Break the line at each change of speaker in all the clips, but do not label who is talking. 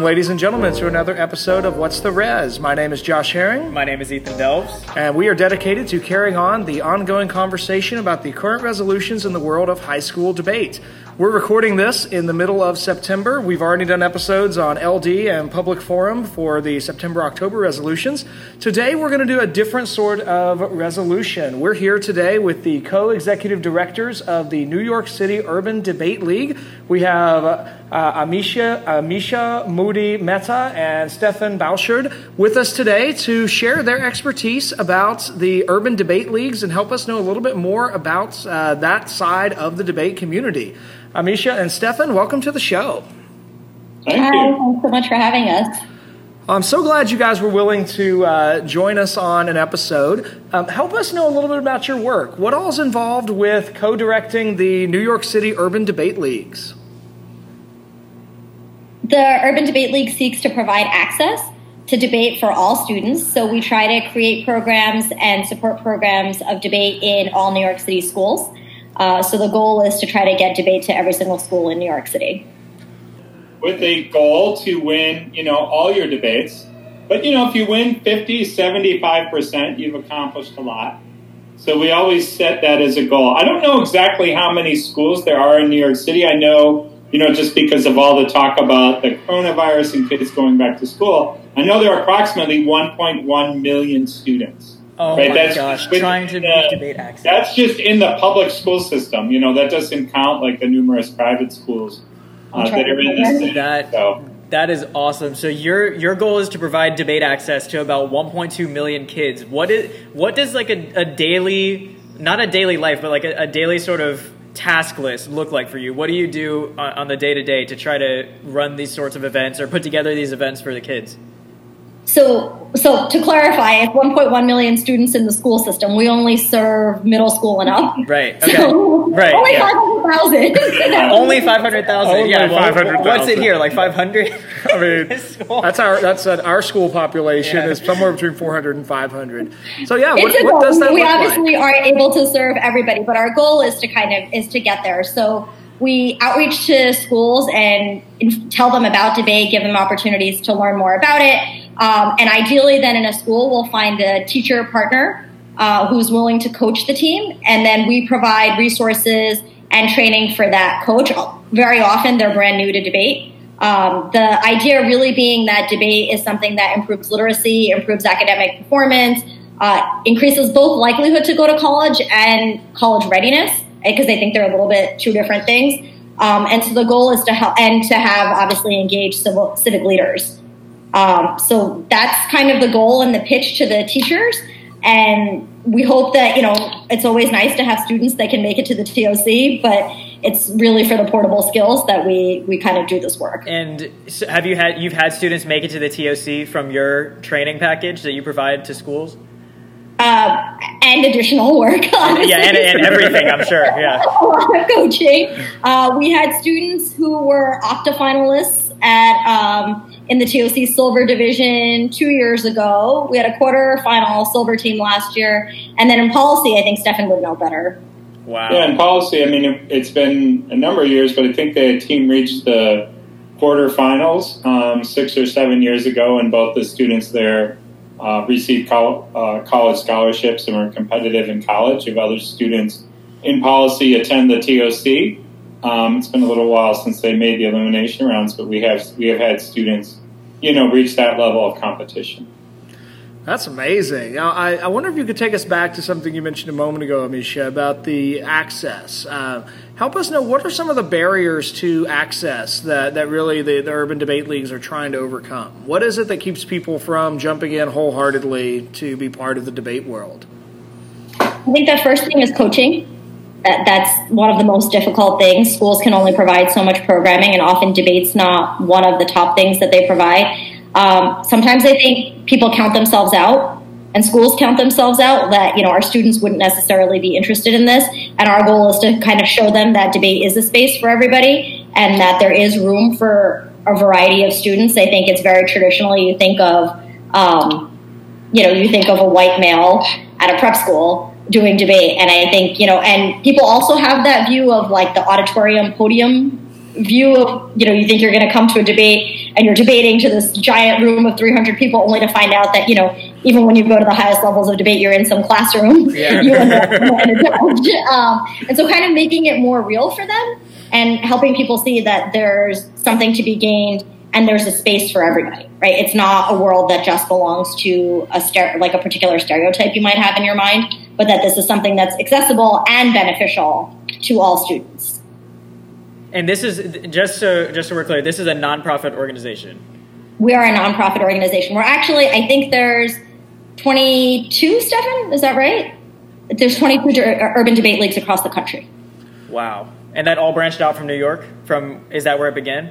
Welcome, ladies and gentlemen, to another episode of What's the Res? My name is Josh Herring.
My name is Ethan Delves.
And we are dedicated to carrying on the ongoing conversation about the current resolutions in the world of high school debate. We're recording this in the middle of September. We've already done episodes on LD and public forum for the September October resolutions. Today, we're going to do a different sort of resolution. We're here today with the co executive directors of the New York City Urban Debate League. We have uh, Amisha, Amisha Moody Mehta and Stefan Bauschard with us today to share their expertise about the urban debate leagues and help us know a little bit more about uh, that side of the debate community. Amisha and Stefan, welcome to the show.
Thank Hi, you. thanks so much for having us.
I'm so glad you guys were willing to uh, join us on an episode. Um, help us know a little bit about your work. What all is involved with co directing the New York City Urban Debate Leagues?
The Urban Debate League seeks to provide access to debate for all students. So we try to create programs and support programs of debate in all New York City schools. Uh, so the goal is to try to get debate to every single school in New York City.
With a goal to win, you know, all your debates. But, you know, if you win 50, 75%, you've accomplished a lot. So we always set that as a goal. I don't know exactly how many schools there are in New York City. I know, you know, just because of all the talk about the coronavirus and kids going back to school, I know there are approximately 1.1 million students.
Oh right? my that's gosh! Trying to the, debate access.
That's just in the public school system. You know, that doesn't count like the numerous private schools uh, that are in the city.
That, so. That is awesome. So your your goal is to provide debate access to about 1.2 million kids. What is what does like a, a daily, not a daily life, but like a, a, daily sort of task list look like for you? What do you do on, on the day to day to try to run these sorts of events or put together these events for the kids?
So, so to clarify, it's 1.1 million students in the school system. We only serve middle school and up.
Right. Okay. So right.
Only yeah. 500,000.
only 500,000. Yeah. 500,000. What's it here? Like 500?
I mean, that's our that's our school population yeah. is somewhere between 400 and 500. So yeah, what, what does that mean?
We
look
obviously
like?
aren't able to serve everybody, but our goal is to kind of is to get there. So we outreach to schools and tell them about debate, give them opportunities to learn more about it. Um, and ideally, then in a school, we'll find a teacher partner uh, who's willing to coach the team. And then we provide resources and training for that coach. Very often, they're brand new to debate. Um, the idea really being that debate is something that improves literacy, improves academic performance, uh, increases both likelihood to go to college and college readiness, because I think they're a little bit two different things. Um, and so the goal is to help and to have obviously engaged civil, civic leaders. Um, so that's kind of the goal and the pitch to the teachers. And we hope that, you know, it's always nice to have students that can make it to the TOC, but it's really for the portable skills that we, we kind of do this work.
And so have you had, you've had students make it to the TOC from your training package that you provide to schools?
Uh, and additional work.
Honestly. Yeah, and, and, everything, I'm sure. Yeah.
a lot of coaching. Uh, we had students who were Octa finalists at um, in the TOC Silver Division two years ago. We had a quarter-final Silver team last year, and then in policy, I think Stefan would know better.
Wow. Yeah, in policy, I mean, it's been a number of years, but I think the team reached the quarterfinals um, six or seven years ago, and both the students there uh, received col- uh, college scholarships and were competitive in college. If other students in policy attend the TOC, um, it's been a little while since they made the elimination rounds, but we have we have had students you know, reach that level of competition.
That's amazing. Now, I, I, wonder if you could take us back to something you mentioned a moment ago, Amisha, about the access. Uh, help us know what are some of the barriers to access that, that really the, the urban debate leagues are trying to overcome? What is it that keeps people from jumping in wholeheartedly to be part of the debate world?
I think the first thing is coaching. That, that's one of the most difficult things. Schools can only provide so much programming, and often debate's not one of the top things that they provide. Um, sometimes I think people count themselves out, and schools count themselves out that you know our students wouldn't necessarily be interested in this. And our goal is to kind of show them that debate is a space for everybody, and that there is room for a variety of students. I think it's very traditional. You think of, um, you know, you think of a white male at a prep school doing debate. And I think, you know, and people also have that view of like the auditorium podium view of you know you think you're going to come to a debate and you're debating to this giant room of 300 people only to find out that you know even when you go to the highest levels of debate you're in some classroom
Yeah.
you end up in a judge. um, and so kind of making it more real for them and helping people see that there's something to be gained and there's a space for everybody right it's not a world that just belongs to a stere- like a particular stereotype you might have in your mind but that this is something that's accessible and beneficial to all students
And this is just so just so we're clear. This is a nonprofit organization.
we are a nonprofit organization. We're actually, I think there's 22, Stefan, is that right? There's 22 uh, urban debate leagues across the country.
Wow. And that all branched out from New York. From is that where it began?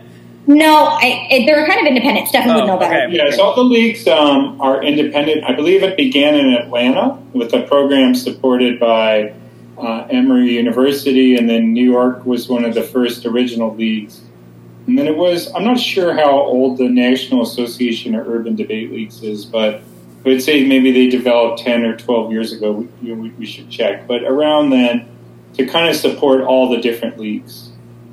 No, I, it, they're kind of independent. Stefan
Oh,
would know better.
okay.
Yes, all the leagues um, are independent. I believe it began in Atlanta with a program supported by uh, Emory University, and then New York was one of the first original leagues. And then it was, I'm not sure how old the National Association of Urban Debate Leagues is, but I would say maybe they developed 10 or 12 years ago. We, we, we should check. But around then, to kind of support all the different leagues,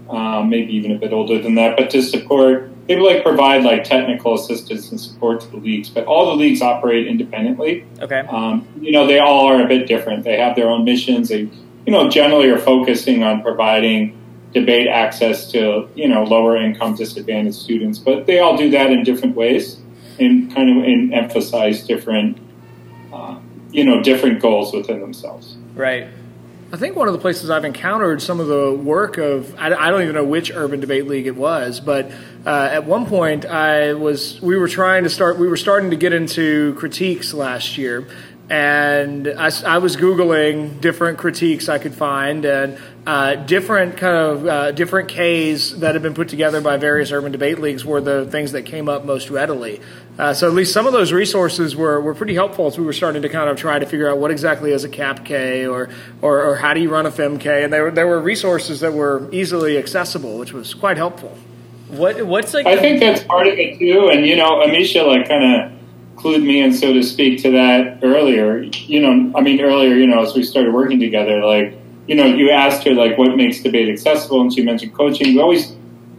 um, maybe even a bit older than that, but to support, they would like provide like technical assistance and support to the leagues. But all the leagues operate independently.
Okay.
Um, you know, they all are a bit different. They have their own missions. They, you know, generally are focusing on providing debate access to, you know, lower income disadvantaged students. But they all do that in different ways and kind of and emphasize different, uh, you know, different goals within themselves.
Right.
I think one of the places I've encountered some of the work of I, I don't even know which urban debate league it was, but uh, at one point I was we were trying to start we were starting to get into critiques last year, and I was googling different critiques I could find and uh, different kind of uh, different Ks that have been put together by various urban debate leagues were the things that came up most readily. Uh, so at least some of those resources were, were pretty helpful as we were starting to kind of try to figure out what exactly is a CAPK or, or, or how do you run a FemK. And there were, there were resources that were easily accessible, which was quite helpful.
What what's like?
I think that's part of it too. And you know, Amisha like kind of clued me in, so to speak, to that earlier. You know, I mean, earlier, you know, as we started working together, like you know, you asked her like what makes debate accessible, and she mentioned coaching. We always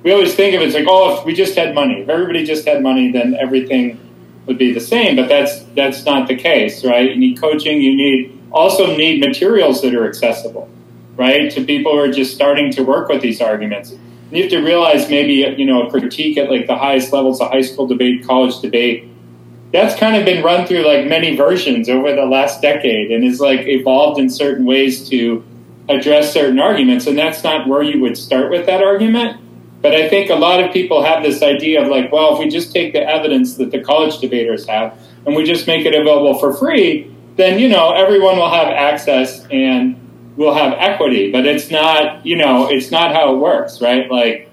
we always think of it as like, oh, if we just had money, if everybody just had money, then everything would be the same. But that's that's not the case, right? You need coaching. You need also need materials that are accessible, right, to people who are just starting to work with these arguments. You have to realize maybe you know a critique at like the highest levels, of high school debate, college debate. That's kind of been run through like many versions over the last decade, and is like evolved in certain ways to address certain arguments. And that's not where you would start with that argument. But I think a lot of people have this idea of like, well, if we just take the evidence that the college debaters have and we just make it available for free, then you know everyone will have access and we'll have equity. But it's not, you know, it's not how it works, right? Like,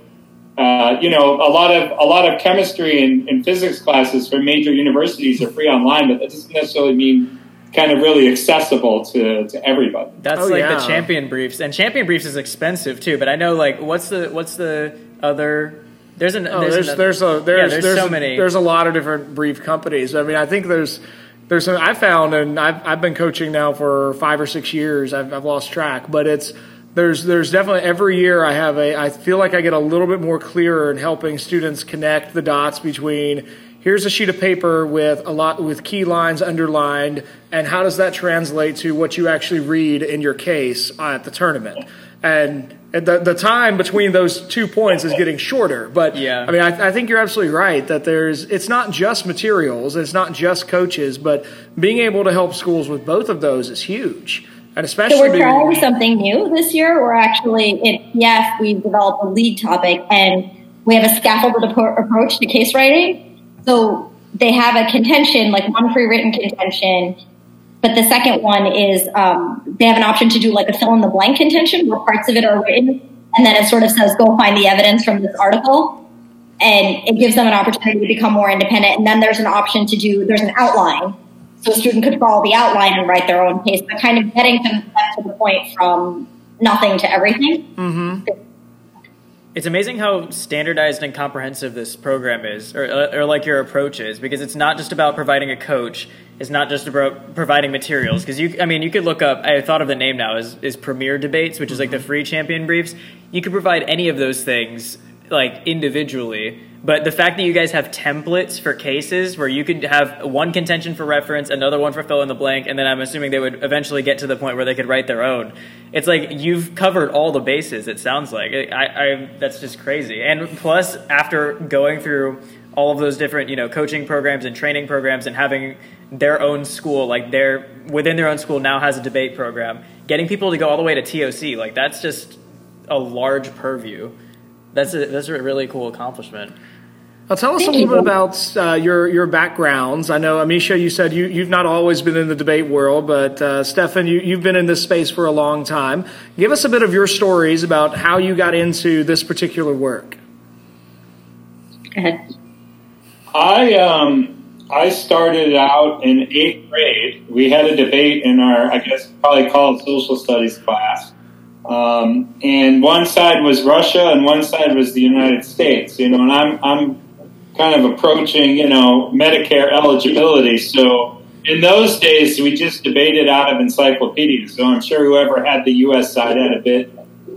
uh, you know, a lot of a lot of chemistry and, and physics classes from major universities are free online, but that doesn't necessarily mean kind of really accessible to, to everybody.
That's
Oh,
like
yeah.
the champion briefs, and champion briefs is expensive too. But I know like what's the what's the other? There's an
Oh, there's
an-
there's a there's
yeah, there's,
there's
so
a,
many.
there's a lot of different brief companies. I mean, I think there's there's some I found, and I've I've been coaching now for five or six years. I've I've lost track, but it's there's there's definitely every year I have a I feel like I get a little bit more clearer in helping students connect the dots between here's a sheet of paper with a lot with key lines underlined and how does that translate to what you actually read in your case at the tournament and the, the time between those two points is getting shorter but
Yeah.
i mean I, I think you're absolutely right that there's it's not just materials it's not just coaches but being able to help schools with both of those is huge and especially
So we're
being-
trying something new this year. We're actually at PF. We've developed a league topic, and we have a scaffolded approach to case writing. So they have a contention, like one pre-written contention, but the second one is um, they have an option to do like a fill in the blank contention, where parts of it are written, and then it sort of says, "Go find the evidence from this article." And it gives them an opportunity to become more independent. And then there's an option to do, there's an outline so a student could follow the outline and write their own case, but kind of getting them to the point from nothing to everything.
It's amazing how standardized and comprehensive this program is, or, uh, or like your approach is, because it's not just about providing a coach. It's not just about providing materials. Because you, I mean, you could look up. I thought of the name now is is Premier Debates, which is like the free champion briefs. You could provide any of those things like individually. But the fact that you guys have templates for cases where you could have one contention for reference, another one for fill in the blank, and then I'm assuming they would eventually get to the point where they could write their own. It's like you've covered all the bases. It sounds like I, I that's just crazy. And plus, after going through all of those different you know coaching programs and training programs and having their own school like their within their own school now has a debate program getting people to go all the way to toc like that's just a large purview that's a that's a really cool accomplishment
now tell us Thank a little you. bit about uh, your your backgrounds. I know, Amisha, you said you, you've not always been in the debate world, but uh, Stefan, you, you've been in this space for a long time. Give us a bit of your stories about how you got into this particular work.
Go ahead.
I um, I started out in eighth grade. We had a debate in our, I guess, probably called social studies class. Um, and one side was Russia and one side was the United States. You know, and I'm I'm kind of approaching you know Medicare eligibility. So in those days, we just debated out of encyclopedias. So I'm sure whoever had the U.S. side had a bit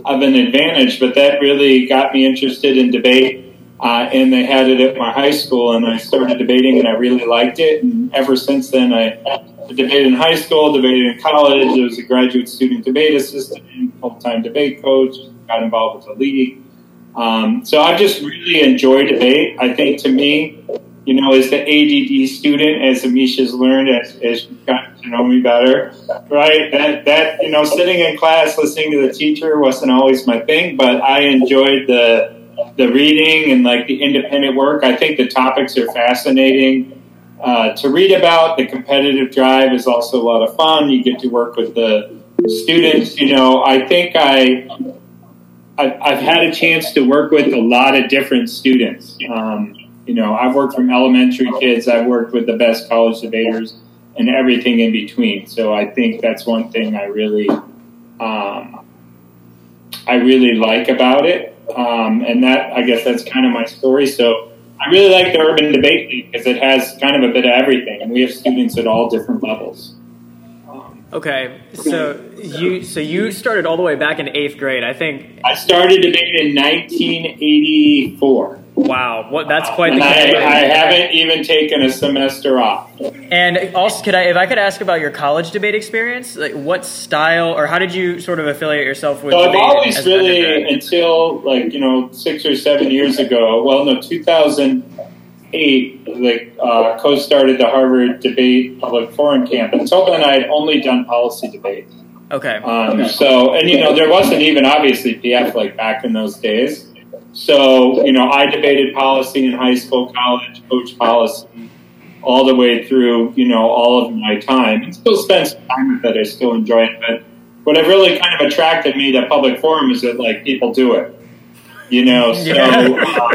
of an advantage, but that really got me interested in debate. Uh, and they had it at my high school, and I started debating, and I really liked it. And ever since then, I debated in high school, debated in college. I was a graduate student debate assistant, full-time debate coach. Got involved with the league. Um, so I've just really enjoyed debate. I think to me, you know, as the ADD student, as Amisha's learned, as, as she's gotten to know me better, right? That, that, you know, sitting in class listening to the teacher wasn't always my thing, but I enjoyed the, the reading and like the independent work. I think the topics are fascinating uh, to read about. The competitive drive is also a lot of fun. You get to work with the students. You know, I think I I've, I've had a chance to work with a lot of different students. Um, you know, I've worked from elementary kids. I've worked with the best college debaters and everything in between. So I think that's one thing I really, um, I really like about it. Um, and that, I guess that's kind of my story. So I really like the Urban Debate League because it has kind of a bit of everything, and we have students at all different levels.
Okay, so you so you started all the way back in eighth grade. I think
I started debate in 1984.
Wow, what that's quite
the. I, I haven't even taken a semester off.
And also, could I, if I could ask about your college debate experience, like what style or how did you sort of affiliate yourself with?
So I've always really until like you know six or seven years ago. Well, no, 2008, like uh, co-started the Harvard Debate Public Forum Camp. Until then, I had only done policy debate.
Okay.
Um, okay. So, and you know, there wasn't even obviously PF like back in those days. So, you know, I debated policy in high school, college, coach policy, all the way through, you know, all of my time. And still spend some time with it. I still enjoy it. But what really kind of attracted me to public forum is that, like, people do it. You know, so, uh,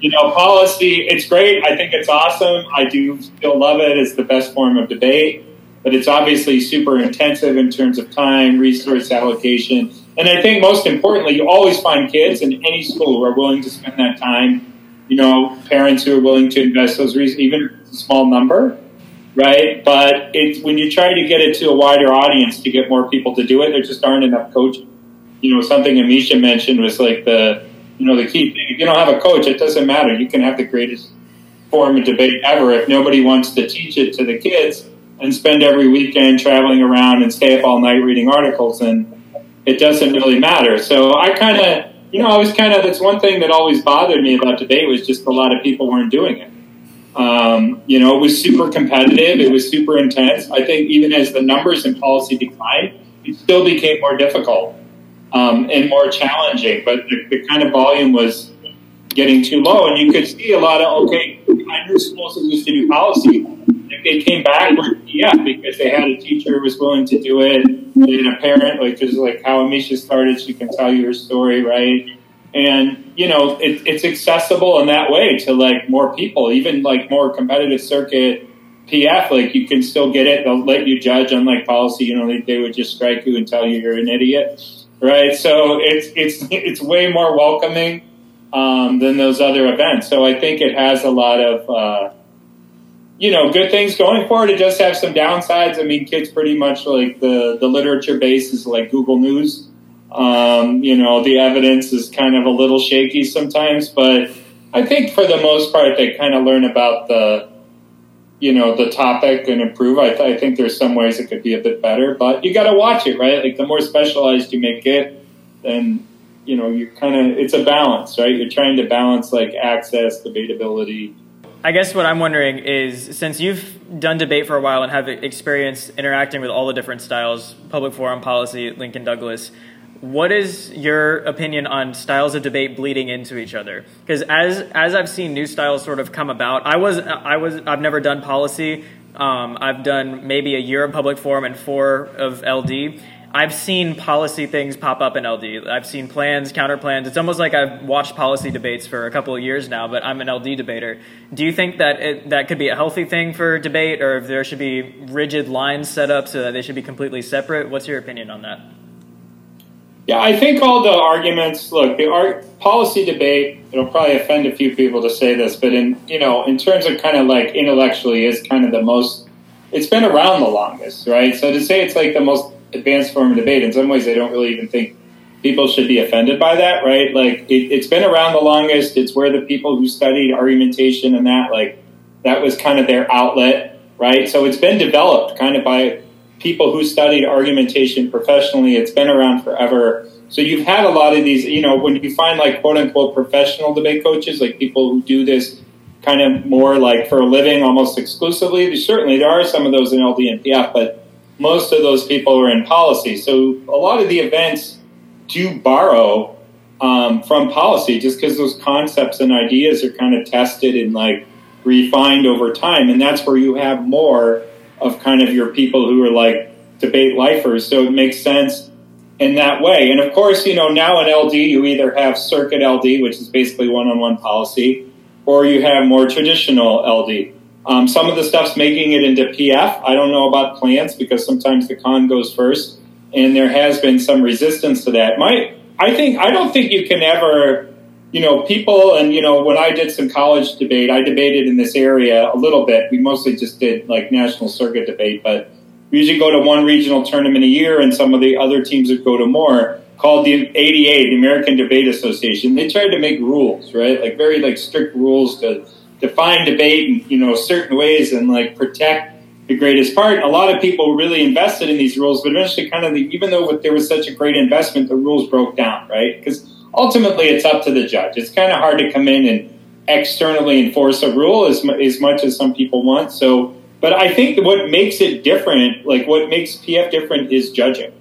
you know, policy, it's great. I think it's awesome. I do still love it. It's the best form of debate. But it's obviously super intensive in terms of time, resource allocation, and I think most importantly, you always find kids in any school who are willing to spend that time. You know, parents who are willing to invest those reasons, even small number, right? But it's when you try to get it to a wider audience to get more people to do it, there just aren't enough coaches. You know, something Amisha mentioned was like the, you know, the key thing. If you don't have a coach, it doesn't matter. You can have the greatest form of debate ever. If nobody wants to teach it to the kids and spend every weekend traveling around and stay up all night reading articles and it doesn't really matter. So I kind of, you know, I was kind of, that's one thing that always bothered me about debate was just a lot of people weren't doing it. Um, you know, it was super competitive. It was super intense. I think even as the numbers and policy declined, it still became more difficult um, and more challenging. But the, the, kind of volume was getting too low, and you could see a lot of okay. I knew schools that used to do policy they came back with yeah because they had a teacher who was willing to do it. and a parent like just like how Amisha started, she can tell you her story, right? And you know it, it's accessible in that way to like more people, even like more competitive circuit PF. Like you can still get it. They'll let you judge. Unlike policy, you know they, they would just strike you and tell you you're an idiot, right? So it's it's it's way more welcoming um, than those other events. So I think it has a lot of uh, you know, good things going for it. It does have some downsides. I mean, kids pretty much like the, the literature base is like Google News. Um, you know, the evidence is kind of a little shaky sometimes, but I think for the most part, they kind of learn about the, you know, the topic and improve. I, th- I think there's some ways it could be a bit better, but you got to watch it, right? Like the more specialized you make it, then you know you kind of it's a balance, right? You're trying to balance like access, debatability.
I guess what I'm wondering is since you've done debate for a while and have experience interacting with all the different styles, public forum, policy, Lincoln Douglas, what is your opinion on styles of debate bleeding into each other? Because as as I've seen new styles sort of come about, I was I was I've never done policy. Um, I've done maybe a year of public forum and four of LD. I've seen policy things pop up in LD. I've seen plans, counter plans. It's almost like I've watched policy debates for a couple of years now, but I'm an LD debater. Do you think that it, that could be a healthy thing for debate, or if there should be rigid lines set up so that they should be completely separate? What's your opinion on that?
Yeah, I think all the arguments. Look, the art, policy debate. It'll probably offend a few people to say this, but in you know, in terms of kind of like intellectually, is kind of the most. It's been around the longest, right? So to say it's like the most advanced form of debate, in some ways, I don't really even think people should be offended by that, right? Like it, it's been around the longest. It's where the people who studied argumentation and that, like, that was kind of their outlet, right? So it's been developed kind of by people who studied argumentation professionally. It's been around forever. So you've had a lot of these, you know, when you find like quote unquote professional debate coaches, like people who do this kind of more like for a living almost exclusively, certainly there are some of those in LD and PF, but most of those people are in policy. So a lot of the events do borrow um, from policy just because those concepts and ideas are kind of tested and like refined over time. And that's where you have more of kind of your people who are like debate lifers. So it makes sense in that way. And of course, you know, now in LD, you either have circuit LD, which is basically one on one policy, or you have more traditional LD. Um, some of the stuff's making it into PF. I don't know about plans because sometimes the con goes first, and there has been some resistance to that. My, I think I don't think you can ever you know, people, and you know, when I did some college debate, I debated in this area a little bit. We mostly just did like national circuit debate, but we usually go to one regional tournament a year, and some of the other teams would go to more. Called the ADA, the American Debate Association. They tried to make rules, right? Like very like strict rules to define debate in you know certain ways and like protect the greatest part. A lot of people really invested in these rules, but eventually, kind of, the, even though there was such a great investment, the rules broke down, right? Because ultimately it's up to the judge. It's kind of hard to come in and externally enforce a rule as, as much as some people want. So, but I think what makes it different, like what makes PF different, is judging.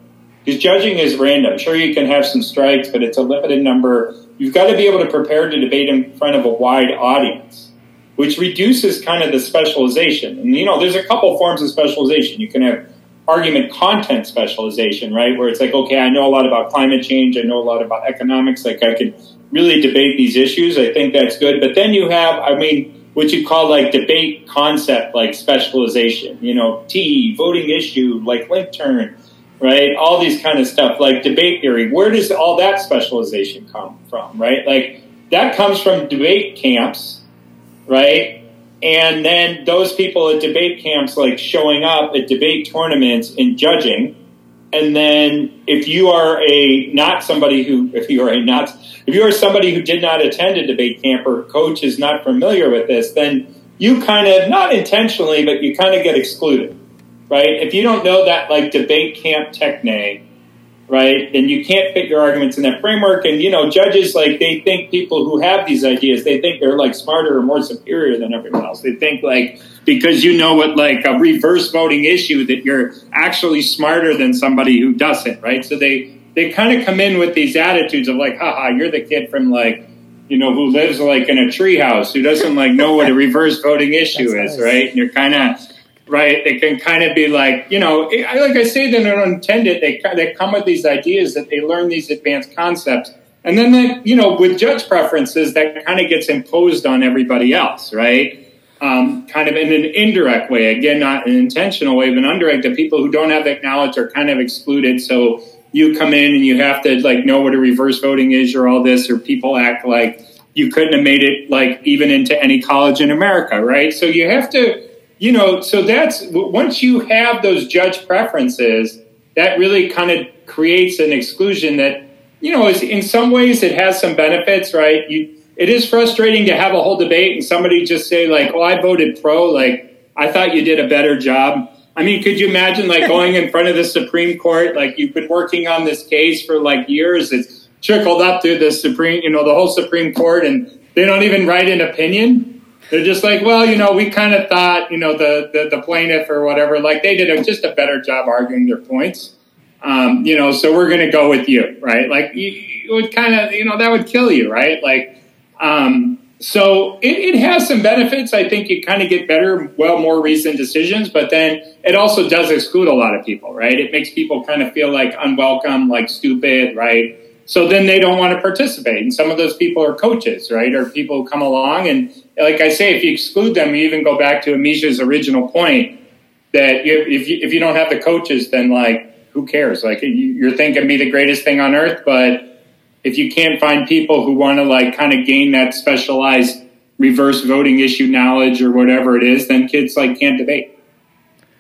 Because judging is random. Sure, you can have some strikes, but it's a limited number. You've got to be able to prepare to debate in front of a wide audience, which reduces kind of the specialization. And you know, there's a couple forms of specialization. You can have argument content specialization, right? Where it's like, okay, I know a lot about climate change, I know a lot about economics, like I can really debate these issues. I think that's good. But then you have, I mean, what you call like debate concept, like specialization, you know, T, voting issue, like link turn, right? All these kind of stuff, like debate theory. Where does all that specialization come from, right? Like that comes from debate camps, right? And then those people at debate camps, like showing up at debate tournaments and judging. And then if you are a not somebody who, if you are a not, if you are somebody who did not attend a debate camp or coach is not familiar with this, then you kind of, not intentionally, but you kind of get excluded, right? If you don't know that like debate camp technique, right? And you can't fit your arguments in that framework. And, you know, judges, like, they think people who have these ideas, they think they're, like, smarter or more superior than everyone else. They think, like, because you know what, like, a reverse voting issue, that you're actually smarter than somebody who doesn't, right? So they, they kind of come in with these attitudes of, like, haha, you're the kid from, like, you know, who lives, like, in a treehouse, who doesn't, like, know what a reverse voting issue is, nice. right? And you're kind of, right? They can kind of be like, you know, like I say, they're not intended. They they come with these ideas that they learn these advanced concepts, and then that you know, with judge preferences, that kind of gets imposed on everybody else, right? Um, kind of in an indirect way, again, not an intentional way, but indirect. The people who don't have that knowledge are kind of excluded. So you come in and you have to like know what a reverse voting is, or all this, or people act like you couldn't have made it like even into any college in America, right? So you have to you know, so that's once you have those judge preferences, that really kind of creates an exclusion that, you know, is in some ways it has some benefits, right? You, it is frustrating to have a whole debate and somebody just say like, "Oh, I voted pro." Like, I thought you did a better job. I mean, could you imagine like going in front of the Supreme Court? Like, you've been working on this case for like years. It's trickled up to the Supreme, you know, the whole Supreme Court, and they don't even write an opinion. They're just like, well, you know, we kind of thought, you know, the, the, the plaintiff or whatever, like they did a, just a better job arguing their points. Um, you know, so we're going to go with you, right? Like, you, you would kind of, you know, that would kill you, right? Like, um, so it, it, has some benefits. I think you kind of get better, well, more recent decisions, but then it also does exclude a lot of people, right? It makes people kind of feel like unwelcome, like stupid, right? So then they don't want to participate. And some of those people are coaches, right? Or people who come along. And like I say, if you exclude them, you even go back to Amisha's original point that you, if, you, if you don't have the coaches, then like, who cares? Like you're thinking be the greatest thing on earth, but if you can't find people who want to like kind of gain that specialized reverse voting issue knowledge or whatever it is, then kids like can't debate,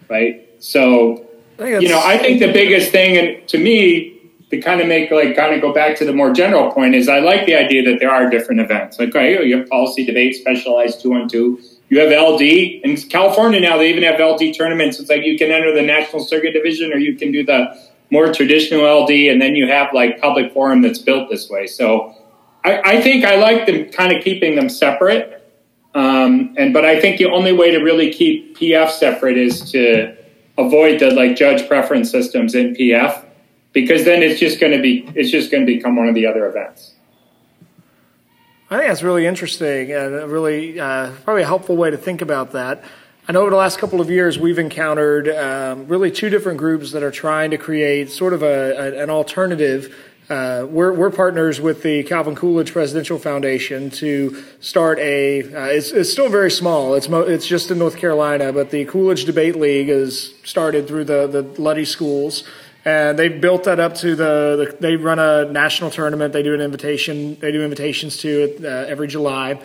right? So, you know, I think the biggest thing, and to me, to kind of make like kind of go back to the more general point is I like the idea that there are different events. Like, okay, you have policy debate, specialized two on two. You have LD in California now. They even have LD tournaments. It's like you can enter the national circuit division, or you can do the more traditional LD, and then you have like public forum that's built this way. So I, I think I like them kind of keeping them separate. Um, and but I think the only way to really keep PF separate is to avoid the like judge preference systems in PF because then it's just going to be it's just going to become one of the other events.
I think that's really interesting and a really uh, probably a helpful way to think about that. I know over the last couple of years we've encountered um, really two different groups that are trying to create sort of a, a, an alternative. Uh, we're, we're, partners with the Calvin Coolidge Presidential Foundation to start a. Uh, it's, it's, still very small. It's mo- it's just in North Carolina, but the Coolidge Debate League is started through the the Luddy schools, and they've built that up to the, the. They run a national tournament. They do an invitation. They do invitations to it uh, every July.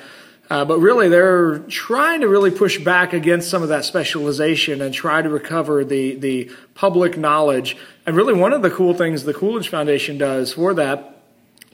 Uh, but really, they're trying to really push back against some of that specialization and try to recover the, the public knowledge. And really, one of the cool things the Coolidge Foundation does for that,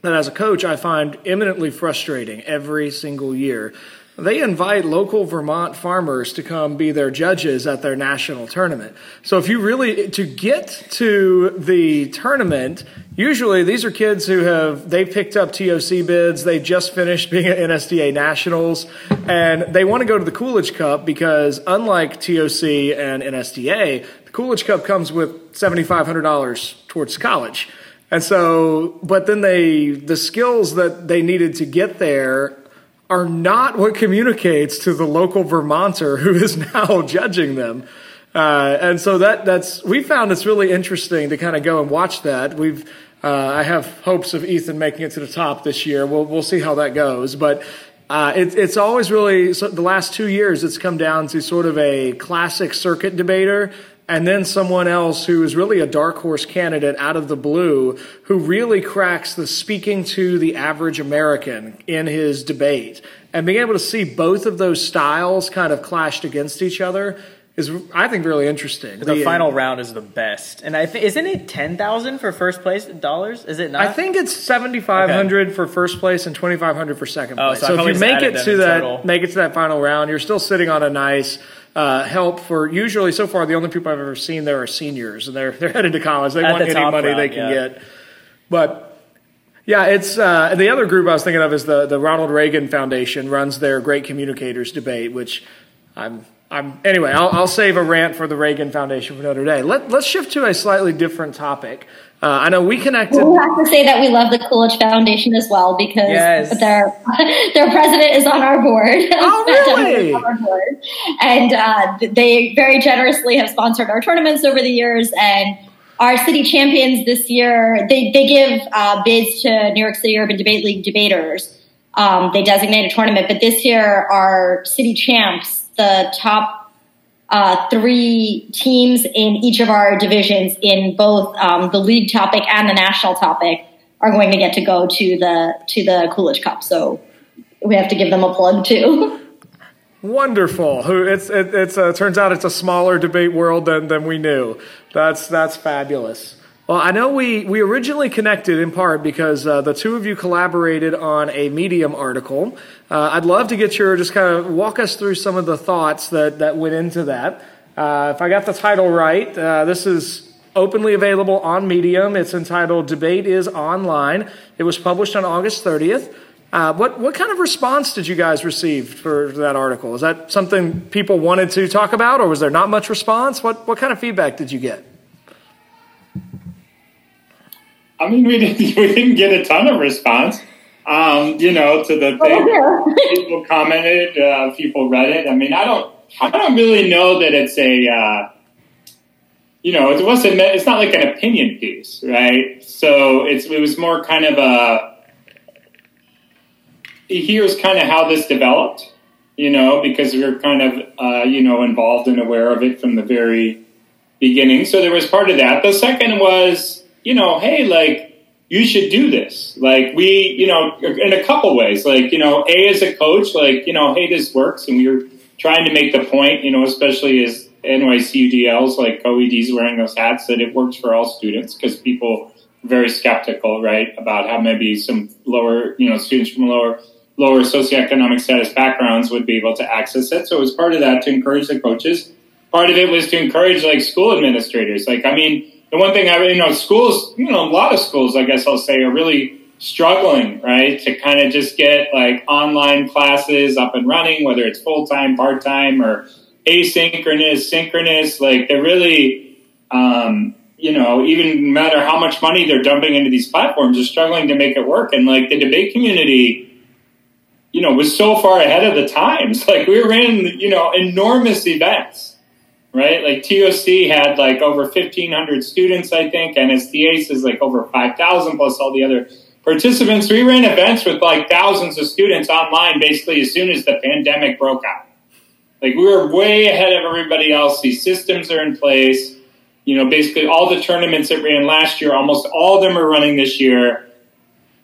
that as a coach, I find eminently frustrating every single year, they invite local Vermont farmers to come be their judges at their national tournament. So if you really, to get to the tournament, usually these are kids who have, they picked up TOC bids, they just finished being at NSDA Nationals, and they want to go to the Coolidge Cup because unlike TOC and NSDA, the Coolidge Cup comes with $7,500 towards college. And so, but then they, the skills that they needed to get there are not what communicates to the local Vermonter who is now judging them. Uh, and so that that's we found it's really interesting to kind of go and watch that. We've uh, I have hopes of Ethan making it to the top this year. We'll we'll see how that goes, but. Uh, it, it's always really so the last two years. It's come down to sort of a classic circuit debater and then someone else who is really a dark horse candidate out of the blue who really cracks the speaking to the average American in his debate. And being able to see both of those styles kind of clashed against each other is, I think, really interesting.
The, the final round is the best, and I think isn't it ten thousand for first place dollars? Is it not?
I think it's seventy five hundred okay. for first place and twenty five hundred for second oh, place. Oh, so, so if you make it to that, total. make it to that final round, you're still sitting on a nice uh, help for usually so far the only people I've ever seen there are seniors and they're they're headed to college. They At want the any money round, they can yeah. get. But yeah, it's uh, the other group I was thinking of is the the Ronald Reagan Foundation runs their Great Communicators debate, which I'm I'm anyway. I'll, I'll save a rant for the Reagan Foundation for another day. Let let's shift to a slightly different topic. Uh, I know we connected.
We have to say that we love the Coolidge Foundation as well because yes. their their president is on our board.
Oh, really? our
board. And uh, they very generously have sponsored our tournaments over the years. And our city champions this year, they they give uh, bids to New York City Urban Debate League debaters. Um, they designate a tournament, but this year our city champs, the top uh, three teams in each of our divisions in both um, the league topic and the national topic are going to get to go to the to the Coolidge Cup. So we have to give them a plug too.
Wonderful. Who it's it, it's uh, turns out it's a smaller debate world than than we knew. That's that's fabulous. Well, I know we, we originally connected in part because uh, the two of you collaborated on a Medium article. Uh, I'd love to get your just kind of walk us through some of the thoughts that, that went into that. Uh, if I got the title right, uh, this is openly available on Medium. It's entitled Debate is Online. It was published on August 30th. Uh, what, what kind of response did you guys receive for that article? Is that something people wanted to talk about, or was there not much response? What, what kind of feedback did you get?
I mean, we didn't we didn't get a ton of response. Um, you know, to the thing. Oh, people commented, uh, people read it. I mean, I don't, I don't really know that it's a, uh, you know, it wasn't. It's not like an opinion piece, right? So it's it was more kind of a. Here's kind of how this developed, you know, because we were kind of, uh, you know, involved and aware of it from the very beginning. So there was part of that. The second was you know, hey, like, you should do this. Like, we, you know, in a couple ways. Like, you know, A, as a coach, like, you know, hey, this works. And we were trying to make the point, you know, especially as NYCUDLs, like co-EDs wearing those hats, that it works for all students because people are very skeptical, right, about how maybe some lower, you know, students from lower lower socioeconomic status backgrounds would be able to access it. So it was part of that to encourage the coaches. Part of it was to encourage like school administrators. Like, I mean, the one thing I, you know, schools, you know, a lot of schools, I guess I'll say, are really struggling, right, to kind of just get like online classes up and running, whether it's full time, part time, or asynchronous, synchronous. Like they're really, um, you know, even no matter how much money they're dumping into these platforms, they're struggling to make it work. And like the debate community, you know, was so far ahead of the times. Like we ran, you know, enormous events right? Like TOC had like over 1,500 students, I think, and STACE is like over 5,000 plus all the other participants. We ran events with like thousands of students online basically as soon as the pandemic broke out. Like we were way ahead of everybody else. These systems are in place. You know, basically all the tournaments that ran last year, almost all of them are running this year.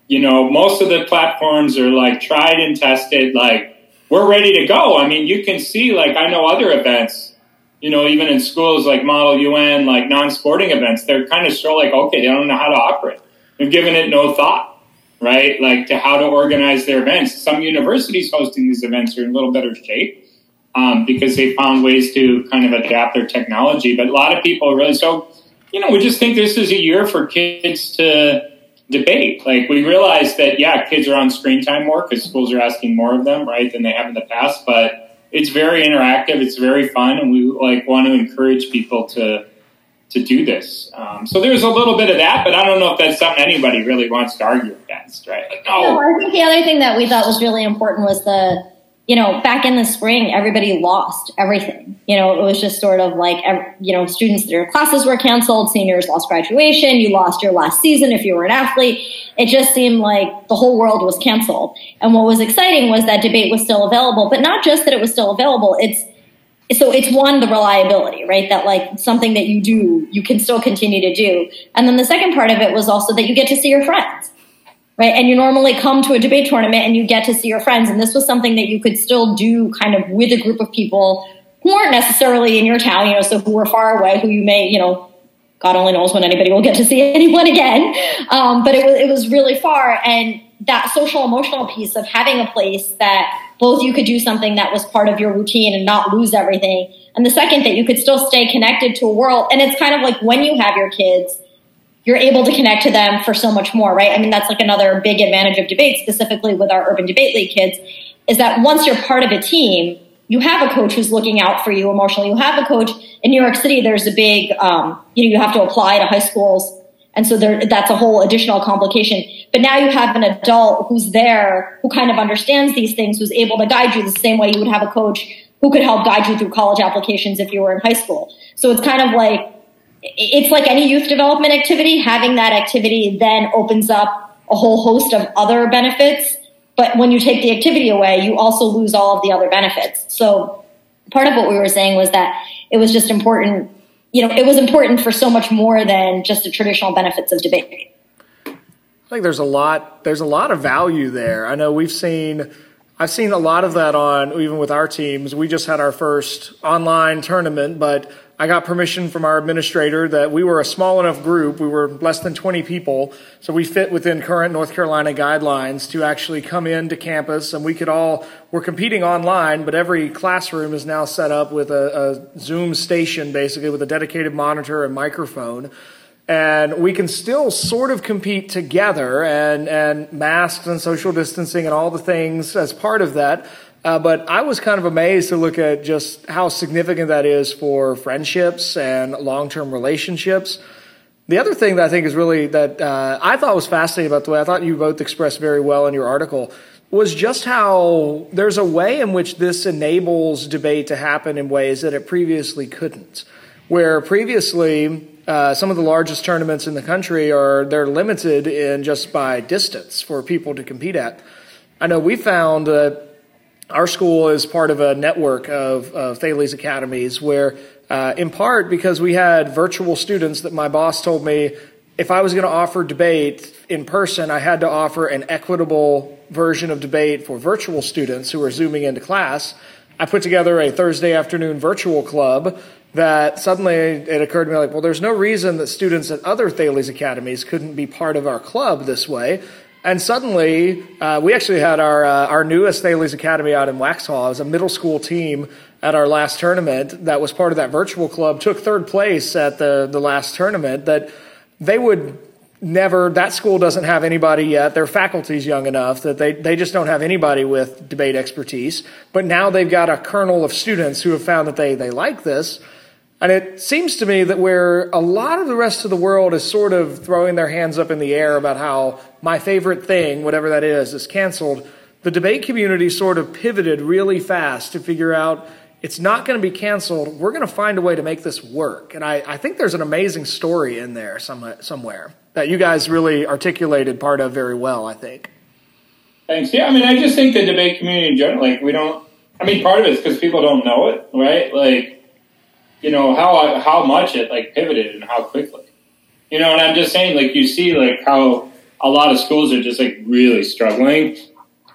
You know, most of the platforms are like tried and tested. Like we're ready to go. I mean, you can see like I know other events you know, even in schools like Model UN, like non-sporting events, they're kind of still like, okay, they don't know how to operate. They've given it no thought, right? Like to how to organize their events. Some universities hosting these events are in a little better shape um, because they found ways to kind of adapt their technology. But a lot of people really so, you know, we just think this is a year for kids to debate. Like we realize that, yeah, kids are on screen time more because schools are asking more of them, right, than they have in the past, but it's very interactive. It's very fun, and we like want to encourage people to to do this. Um, so there's a little bit of that, but I don't know if that's something anybody really wants to argue against, right? Like, no.
no, I think the other thing that we thought was really important was the you know, back in the spring, everybody lost everything. You know, it was just sort of like, you know, students, their classes were canceled, seniors lost graduation, you lost your last season if you were an athlete. It just seemed like the whole world was canceled. And what was exciting was that debate was still available, but not just that it was still available, it's, so it's one, the reliability, right? That like something that you do, you can still continue to do. And then the second part of it was also that you get to see your friends right? And you normally come to a debate tournament and you get to see your friends. And this was something that you could still do kind of with a group of people who aren't necessarily in your town, you know, so who are far away, who you may, you know, God only knows when anybody will get to see anyone again. Um, but it was, it was really far. And that social emotional piece of having a place that both you could do something that was part of your routine and not lose everything. And the second that you could still stay connected to a world. And it's kind of like when you have your kids, you're able to connect to them for so much more, right? I mean, that's like another big advantage of debate, specifically with our Urban Debate League kids, is that once you're part of a team, you have a coach who's looking out for you emotionally. You have a coach in New York City. There's a big, um, you know, you have to apply to high schools. And so there, that's a whole additional complication. But now you have an adult who's there, who kind of understands these things, who's able to guide you the same way you would have a coach who could help guide you through college applications if you were in high school. So it's kind of like it's like any youth development activity, having that activity then opens up a whole host of other benefits. But when you take the activity away, you also lose all of the other benefits. So part of what we were saying was that it was just important, you know, it was important for so much more than just the traditional benefits of debate.
I think there's a lot there's a lot of value there. I know we've seen I've seen a lot of that on even with our teams. We just had our first online tournament, but I got permission from our administrator that we were a small enough group. We were less than 20 people, so we fit within current North Carolina guidelines to actually come into campus and we could all, we're competing online, but every classroom is now set up with a, a Zoom station basically with a dedicated monitor and microphone and we can still sort of compete together and, and masks and social distancing and all the things as part of that. Uh, but I was kind of amazed to look at just how significant that is for friendships and long term relationships. The other thing that I think is really that uh, I thought was fascinating about the way I thought you both expressed very well in your article was just how there's a way in which this enables debate to happen in ways that it previously couldn't. Where previously, uh, some of the largest tournaments in the country are they're limited in just by distance for people to compete at. I know we found that our school is part of a network of, Thales academies where, uh, in part because we had virtual students that my boss told me if I was going to offer debate in person, I had to offer an equitable version of debate for virtual students who are zooming into class. I put together a Thursday afternoon virtual club that suddenly it occurred to me like, well, there's no reason that students at other Thales academies couldn't be part of our club this way. And suddenly, uh, we actually had our uh, our newest Thales Academy out in Waxhaw. It was a middle school team at our last tournament that was part of that virtual club. Took third place at the the last tournament. That they would never. That school doesn't have anybody yet. Their faculty's young enough that they they just don't have anybody with debate expertise. But now they've got a kernel of students who have found that they they like this. And it seems to me that where a lot of the rest of the world is sort of throwing their hands up in the air about how my favorite thing, whatever that is, is canceled, the debate community sort of pivoted really fast to figure out it's not going to be canceled. We're going to find a way to make this work. And I, I think there's an amazing story in there some, somewhere that you guys really articulated part of very well, I think.
Thanks. Yeah, I mean, I just think the debate community in general, like, we don't, I mean, part of it is because people don't know it, right? Like, you know how how much it like pivoted and how quickly. You know, and I'm just saying, like you see, like how a lot of schools are just like really struggling,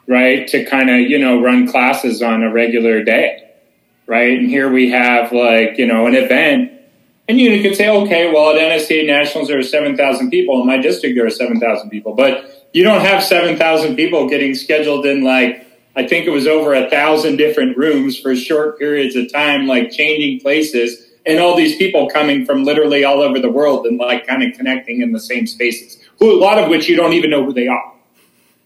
right, to kind of you know run classes on a regular day, right? And here we have like you know an event, and you could say, okay, well at NSDA Nationals there are seven thousand people. In my district there are seven thousand people, but you don't have seven thousand people getting scheduled in like I think it was over a thousand different rooms for short periods of time, like changing places, and all these people coming from literally all over the world and like kind of connecting in the same spaces. Who a lot of which you don't even know who they are,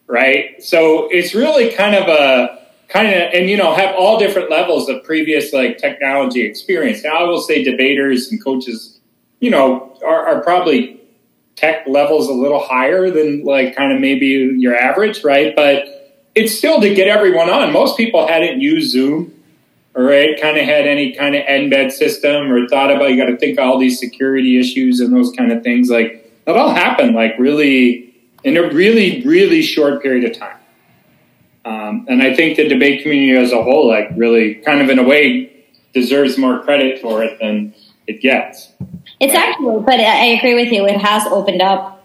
right? So it's really kind of a kind of and you know have all different levels of previous like technology experience. Now I will say debaters and coaches, you know, are, are probably tech levels a little higher than like kind of maybe your average, right? But it's still to get everyone on. Most people hadn't used Zoom, right? Kind of had any kind of embed system or thought about you got to think of all these security issues and those kind of things. Like that all happened like really in a really really short period of time. Um, and I think the debate community as a whole, like really, kind of in a way, deserves more credit for it than it gets.
It's actually, but I agree with you. It has opened up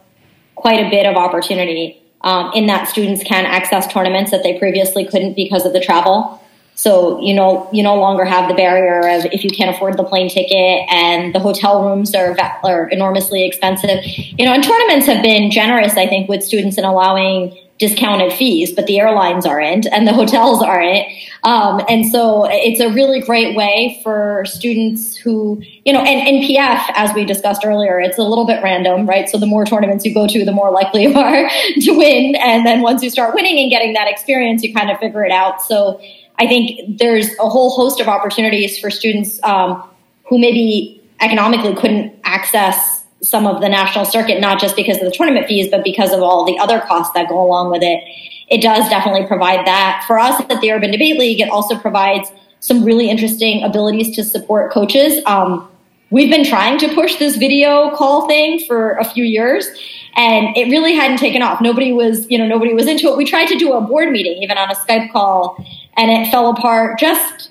quite a bit of opportunity um, in that students can access tournaments that they previously couldn't because of the travel. So you know you no longer have the barrier of if you can't afford the plane ticket and the hotel rooms are, are enormously expensive. You know, and tournaments have been generous, I think, with students in allowing discounted fees, but the airlines aren't and the hotels aren't. Um, and so it's a really great way for students who, you know, and NPF, as we discussed earlier, it's a little bit random, right? So the more tournaments you go to, the more likely you are to win. And then once you start winning and getting that experience, you kind of figure it out. So I think there's a whole host of opportunities for students um, who maybe economically couldn't access some of the national circuit, not just because of the tournament fees, but because of all the other costs that go along with it. It does definitely provide that. For us at the Urban Debate League, it also provides some really interesting abilities to support coaches. Um, we've been trying to push this video call thing for a few years and it really hadn't taken off. Nobody was, you know, nobody was into it. We tried to do a board meeting even on a Skype call and it fell apart just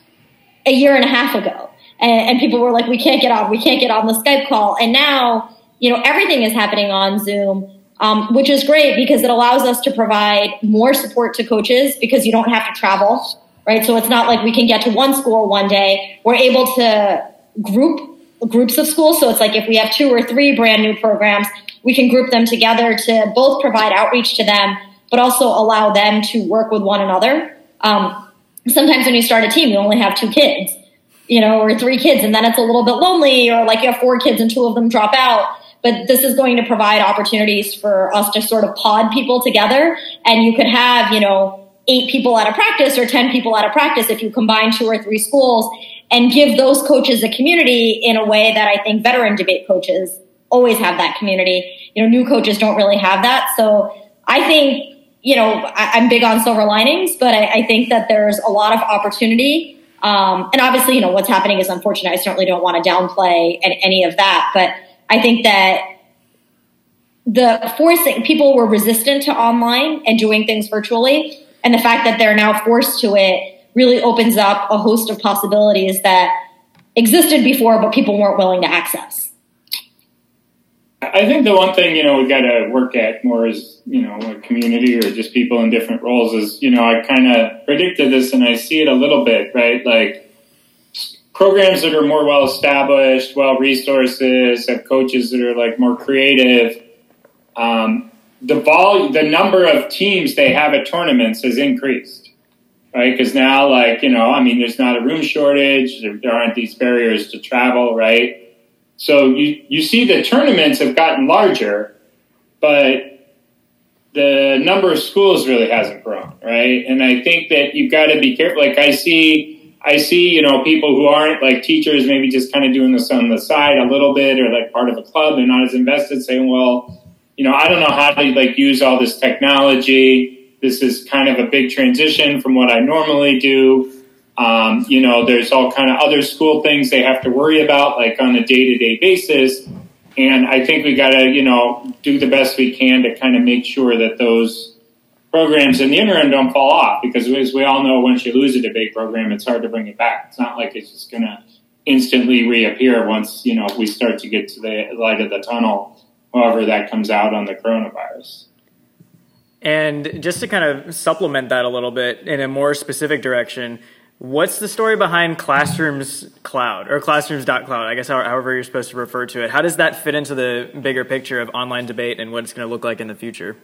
a year and a half ago. And, and people were like, we can't get on, we can't get on the Skype call. And now you know, everything is happening on Zoom. um, which is great because it allows us to provide more support to coaches because you don't have to travel, right? So it's not like we can get to one school one day. We're able to group groups of schools. So it's like if we have two or three brand new programs, we can group them together to both provide outreach to them, but also allow them to work with one another. Um, sometimes when you start a team, you only have two kids, you know, or three kids, and then it's a little bit lonely, or like you have four kids and two of them drop out but this is going to provide opportunities for us to sort of pod people together. And you could have, you know, eight people at a practice or 10 people at a practice if you combine two or three schools and give those coaches a community in a way that I think veteran debate coaches always have that community. You know, new coaches don't really have that. So I think, you know, I, am big on silver linings, but I, I, think that there's a lot of opportunity. Um, and obviously, you know, what's happening is unfortunate. I certainly don't want to downplay any of that, but I think that the forcing people were resistant to online and doing things virtually. And the fact that they're now forced to it really opens up a host of possibilities that existed before, but people weren't willing to access.
I think the one thing, you know, we got to work at more as, you know, a community or just people in different roles is, you know, I kind of predicted this and I see it a little bit, right? Like, programs that are more well established, well resources, have coaches that are like more creative. Um, the volume, the number of teams they have at tournaments has increased, right? Because now, like you know, I mean, there's not a room shortage. There, there aren't these barriers to travel, right? So you you see the tournaments have gotten larger, but the number of schools really hasn't grown, right? And I think that you've got to be careful. Like I see I see, you know, people who aren't like teachers, maybe just kind of doing this on the side a little bit or like part of a club. They're not as invested saying, well, you know, I don't know how to like use all this technology. This is kind of a big transition from what I normally do. Um, you know, there's all kind of other school things they have to worry about, like on a day to day basis. And I think we got to, you know, do the best we can to kind of make sure that those programs in the interim don't fall off because as we all know, once you lose a debate program, it's hard to bring it back. It's not like it's just going to instantly reappear once, you know, we start to get to the light of the tunnel, however that comes out on the coronavirus.
And just to kind of supplement that a little bit in a more specific direction, what's the story behind Classrooms Cloud or Classrooms.cloud? I guess however you're supposed to refer to it. How does that fit into the bigger picture of online debate and what it's going to look like in the future?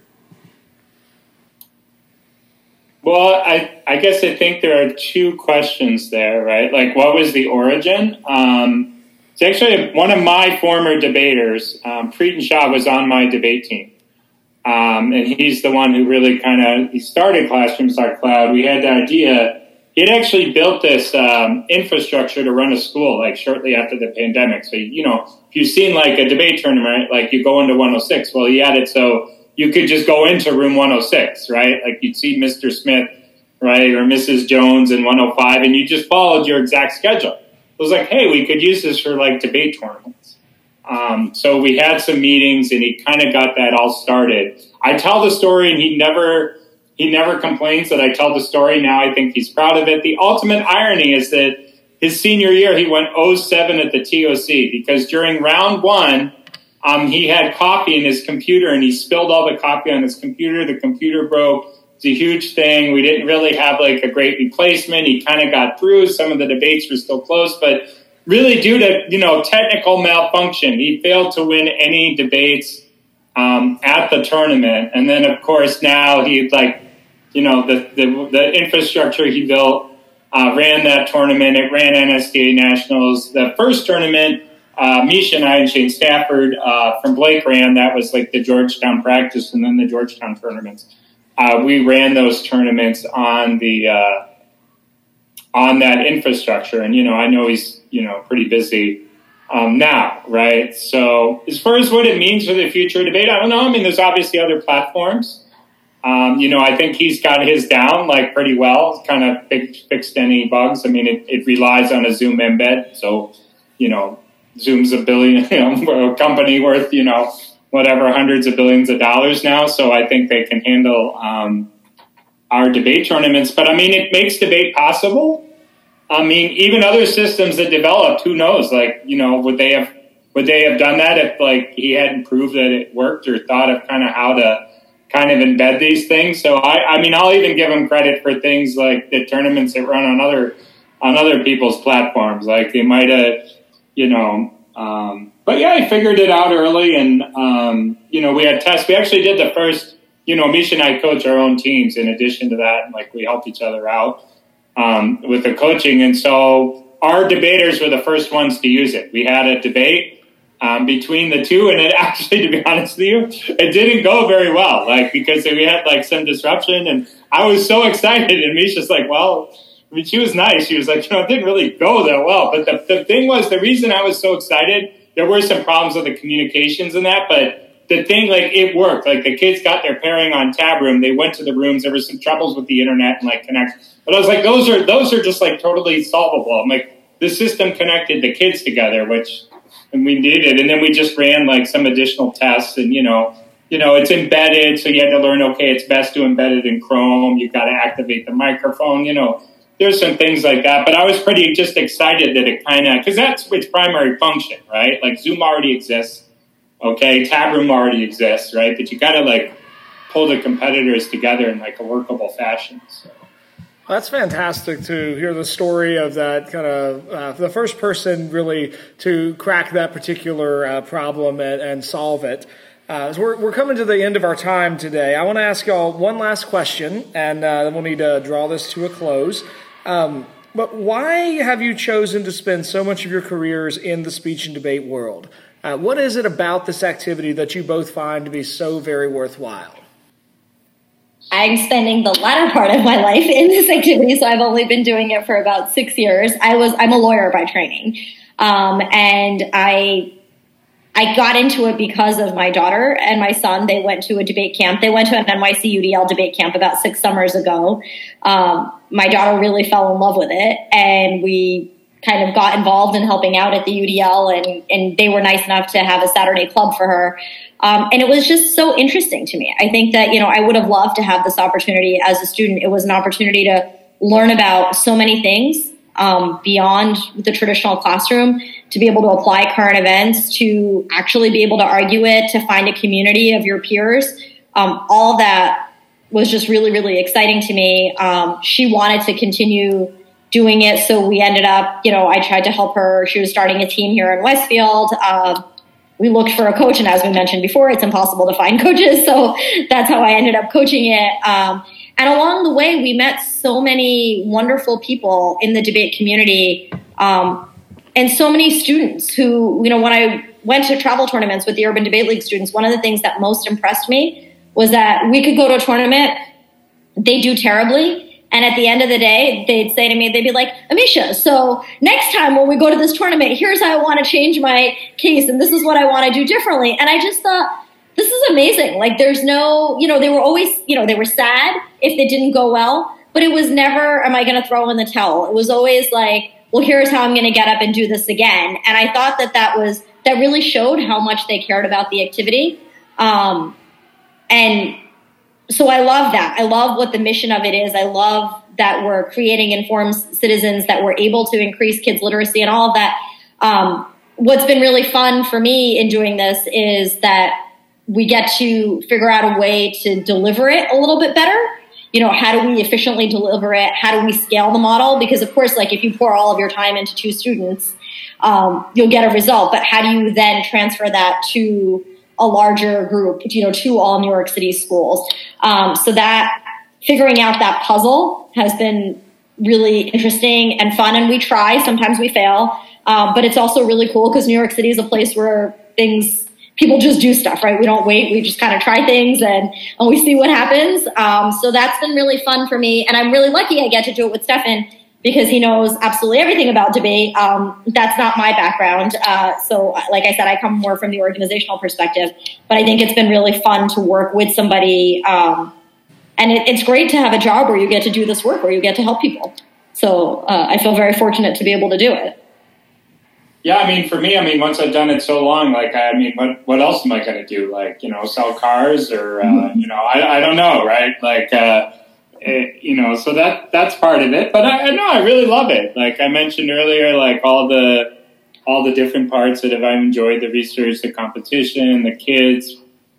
Well, I, I guess I think there are two questions there, right? Like, what was the origin? Um, it's actually one of my former debaters, um, Preetan Shah, was on my debate team. Um, and he's the one who really kind of he started Classrooms.cloud. We had the idea. He actually built this um, infrastructure to run a school, like shortly after the pandemic. So, you know, if you've seen like a debate tournament, like you go into 106, well, he had it so you could just go into room 106, right? Like you'd see Mr. Smith, right, or Mrs. Jones in 105, and you just followed your exact schedule. It was like, hey, we could use this for like debate tournaments. Um, so we had some meetings, and he kind of got that all started. I tell the story, and he never he never complains that I tell the story. Now I think he's proud of it. The ultimate irony is that his senior year, he went 07 at the TOC because during round one, um, he had coffee in his computer and he spilled all the coffee on his computer. The computer broke. It's a huge thing. We didn't really have like a great replacement. He kind of got through. Some of the debates were still close, but really due to, you know, technical malfunction, he failed to win any debates um, at the tournament. And then, of course, now he's like, you know, the, the, the infrastructure he built uh, ran that tournament. It ran NSDA Nationals. The first tournament uh, Misha and I and Shane Stafford uh, from Blake ran. That was like the Georgetown practice and then the Georgetown tournaments. Uh, we ran those tournaments on the uh, on that infrastructure, and you know, I know he's you know pretty busy um, now, right? So as far as what it means for the future debate, I don't know. I mean, there's obviously other platforms. Um, you know, I think he's got his down like pretty well. Kind of fixed, any bugs. I mean, it, it relies on a Zoom embed, so you know Zoom's a billion, you know, a company worth, you know, whatever, hundreds of billions of dollars now. So I think they can handle um, our debate tournaments. But I mean, it makes debate possible. I mean, even other systems that developed, who knows? Like, you know, would they have would they have done that if like he hadn't proved that it worked or thought of kind of how to kind of embed these things? So I, I mean, I'll even give them credit for things like the tournaments that run on other on other people's platforms. Like they might have, you know. Um, but yeah, I figured it out early, and um, you know, we had tests. We actually did the first. You know, Misha and I coach our own teams. In addition to that, and like we help each other out um, with the coaching, and so our debaters were the first ones to use it. We had a debate um, between the two, and it actually, to be honest with you, it didn't go very well. Like because we had like some disruption, and I was so excited, and Misha's like, "Well." I mean, she was nice. She was like, you know, it didn't really go that well. But the, the thing was, the reason I was so excited, there were some problems with the communications and that, but the thing, like, it worked. Like, the kids got their pairing on tab room. They went to the rooms. There were some troubles with the internet and, like, connect. But I was like, those are, those are just, like, totally solvable. I'm like, the system connected the kids together, which and we did it. And then we just ran like some additional tests, and you know, you know, it's embedded, so you had to learn. Okay, it's best to embed it in Chrome. You've got to activate the microphone. You know, there's some things like that. But I was pretty just excited that it kind of because that's its primary function, right? Like Zoom already exists. Okay, Tab Room already exists, right? But you got to like pull the competitors together in like a workable fashion. So.
That's fantastic to hear the story of that kind of uh, the first person really to crack that particular uh, problem and, and, solve it. Uh, so we're, we're coming to the end of our time today. I want to ask y'all one last question, and uh, then we'll need to draw this to a close. Um, but why have you chosen to spend so much of your careers in the speech and debate world? Uh, what is it about this activity that you both find to be so very worthwhile?
I'm spending the latter part of my life in this activity, so I've only been doing it for about six years. I was I'm a lawyer by training, um, and I I got into it because of my daughter and my son. They went to a debate camp. They went to an NYC UDL debate camp about six summers ago. Um, my daughter really fell in love with it, and we kind of got involved in helping out at the UDL, and and they were nice enough to have a Saturday club for her. Um, and it was just so interesting to me. I think that, you know, I would have loved to have this opportunity as a student. It was an opportunity to learn about so many things um, beyond the traditional classroom, to be able to apply current events, to actually be able to argue it, to find a community of your peers. Um, all that was just really, really exciting to me. Um, she wanted to continue doing it. So we ended up, you know, I tried to help her. She was starting a team here in Westfield. Uh, we looked for a coach, and as we mentioned before, it's impossible to find coaches. So that's how I ended up coaching it. Um, and along the way, we met so many wonderful people in the debate community, um, and so many students who, you know, when I went to travel tournaments with the Urban Debate League students, one of the things that most impressed me was that we could go to a tournament, they do terribly, and at the end of the day, they'd say to me, they'd be like, Amisha, so next time when we go to this tournament, here's how I want to change my case and this is what I want to do differently. And I just thought, this is amazing. Like there's no, you know, they were always, you know, they were sad if it didn't go well, but it was never, am I going to throw in the towel? It was always like, well, here's how I'm going to get up and do this again. And I thought that that was, that really showed how much they cared about the activity. Um, and so I love that. I love what the mission of it is. I love that we're creating informed citizens, that we're able to increase kids' literacy and all of that. Um, what's been really fun for me in doing this is that we get to figure out a way to deliver it a little bit better. You know, how do we efficiently deliver it? How do we scale the model? Because of course, like if you pour all of your time into two students, um, you'll get a result. But how do you then transfer that to a larger group, you know, to all New York City schools. Um, so that figuring out that puzzle has been really interesting and fun. And we try, sometimes we fail, um, but it's also really cool because New York City is a place where things, people just do stuff, right? We don't wait. We just kind of try things and, and we see what happens. Um, so that's been really fun for me. And I'm really lucky I get to do it with Stefan because he knows absolutely everything about debate. Um, that's not my background. Uh, so, like I said, I come more from the organizational perspective, but I think it's been really fun to work with somebody. Um, and it, it's great to have a job where you get to do this work, where you get to help people. So, uh, I feel very fortunate to be able to do it.
Yeah, I mean, for me, I mean, once I've done it so long, like, I mean, what what else am I going to do? Like, you know, sell cars or, uh, mm-hmm. you know, I, I don't know, right? Like, uh, it, you know, so that that's part of it. But I, know I really love it. Like I mentioned earlier, like all the all the different parts that have I've enjoyed the research, the competition, the kids.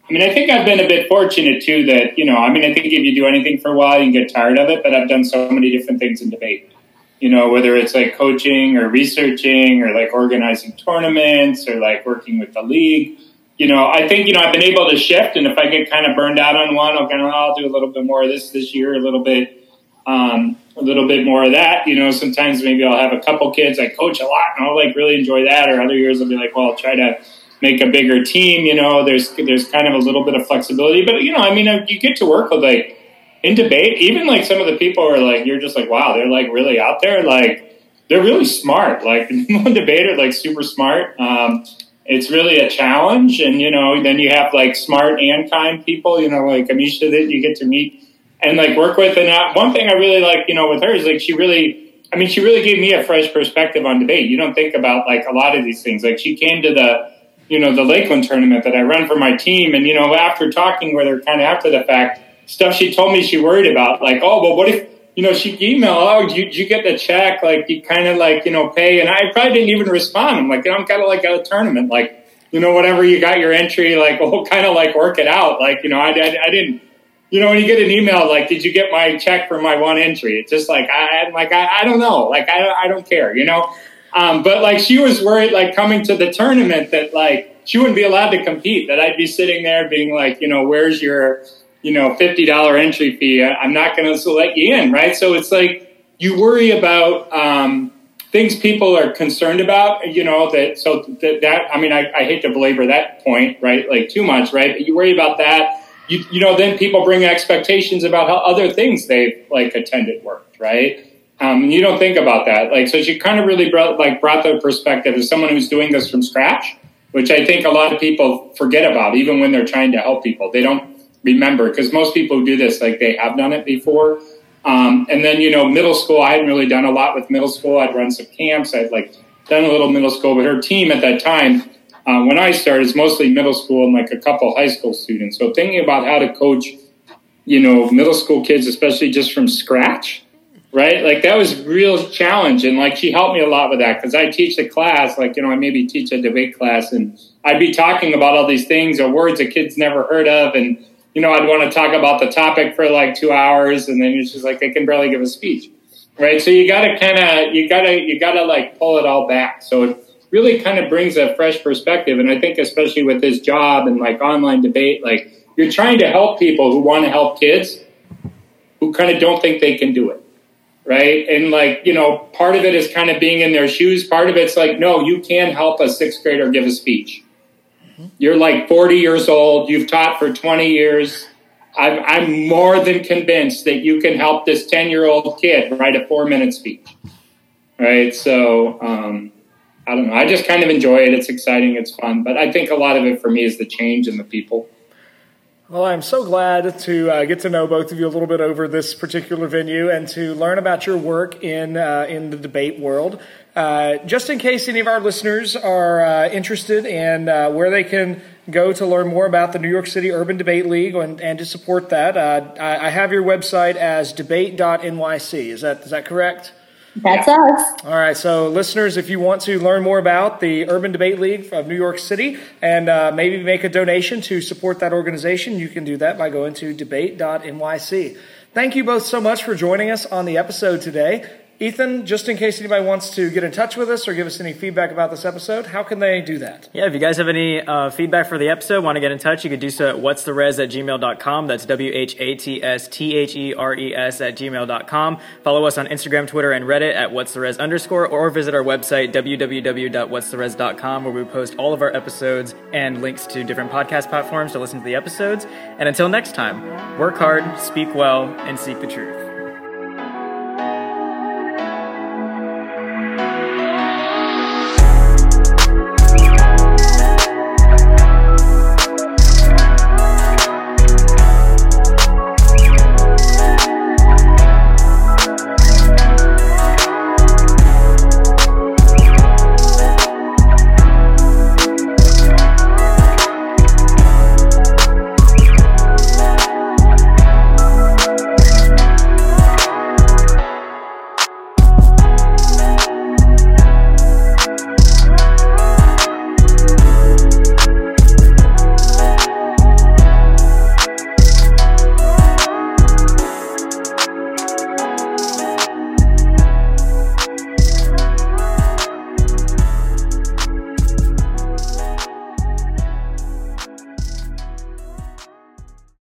I mean, I think I've been a bit fortunate too that, you know, I mean, I think if you do anything for a while, you can get tired of it, but I've done so many different things in debate. You know, whether it's like coaching or researching or like organizing tournaments or like working with the league. You know, I think, you know, I've been able to shift and if I get kind of burned out on one, I'll kind of, I'll do a little bit more of this this year, a little bit, um, a little bit more of that. You know, sometimes maybe I'll have a couple kids I coach a lot and I'll like really enjoy that. Or other years I'll be like, well, I'll try to make a bigger team. You know, there's there's kind of a little bit of flexibility, but you know, I mean, you get to work with like in debate. Even like some of the people are like, you're just like, wow, they're like really out there. Like they're really smart. Like one debater, like super smart. Um, it's really a challenge, and you know, then you have like smart and kind people. You know, like Amisha that you get to meet and like work with. And uh, one thing I really like, you know, with her is like she really. I mean, she really gave me a fresh perspective on debate. You don't think about like a lot of these things. Like she came to the you know, the Lakeland tournament that I run for my team. And, you know, after talking with her kind of after the fact, stuff she told me she worried about, like, oh, but what if, you know, she emailed, oh, you, you get the check, like, you kind of like, you know, pay. And I probably didn't even respond. I'm like, I'm kind of like at a tournament, like, you know, whatever you got your entry, like, we'll kind of like work it out. Like, you know, I, I, I didn't, you know, when you get an email, like, did you get my check for my one entry? It's just like, I, I'm like, I, I don't know. Like, I, I don't care, you know? Um, but like she was worried, like coming to the tournament, that like she wouldn't be allowed to compete. That I'd be sitting there being like, you know, where's your, you know, fifty dollar entry fee? I'm not going to let you in, right? So it's like you worry about um, things people are concerned about. You know that. So that, that I mean, I, I hate to belabor that point, right? Like too much, right? But you worry about that. You, you know, then people bring expectations about how other things they've like attended worked, right? Um, you don't think about that. Like, so she kind of really brought, like, brought the perspective as someone who's doing this from scratch, which I think a lot of people forget about, even when they're trying to help people. They don't remember because most people who do this, like, they have done it before. Um, and then, you know, middle school, I hadn't really done a lot with middle school. I'd run some camps. I'd like done a little middle school, but her team at that time, uh, when I started, is mostly middle school and like a couple high school students. So thinking about how to coach, you know, middle school kids, especially just from scratch, right? Like that was real challenge, and like she helped me a lot with that because I teach a class, like you know, I maybe teach a debate class, and I'd be talking about all these things or words that kids never heard of, and you know, I'd want to talk about the topic for like two hours, and then it's just like they can barely give a speech, right? So you got to kind of you got to you got to like pull it all back. So it really kind of brings a fresh perspective, and I think especially with this job and like online debate, like you're trying to help people who want to help kids who kind of don't think they can do it right? And like, you know, part of it is kind of being in their shoes. Part of it's like, no, you can help a sixth grader give a speech. You're like 40 years old, you've taught for 20 years. I'm, I'm more than convinced that you can help this 10 year old kid write a four minute speech. Right. So, um, I don't know. I just kind of enjoy it. It's exciting. It's fun. But I think a lot of it for me is the change in the people.
Well, I'm so glad to uh, get to know both of you a little bit over this particular venue and to learn about your work in uh, in the debate world. Uh, just in case any of our listeners are uh, interested in uh, where they can go to learn more about the New York City Urban Debate League and, and to support that, uh, I, I have your website as debate.nyc. Is that is that correct?
That's us.
All right. So, listeners, if you want to learn more about the Urban Debate League of New York City and uh, maybe make a donation to support that organization, you can do that by going to debate.nyc. Thank you both so much for joining us on the episode today. Ethan, just in case anybody wants to get in touch with us or give us any feedback about this episode, how can they do that?
Yeah, if you guys have any uh, feedback for the episode, want to get in touch, you could do so at what's the res at gmail.com. That's W H A T S T H E R E S at gmail.com. Follow us on Instagram, Twitter, and Reddit at what's the res underscore, or visit our website, www.what'stheres.com, where we post all of our episodes and links to different podcast platforms to listen to the episodes. And until next time, work hard, speak well, and seek the truth.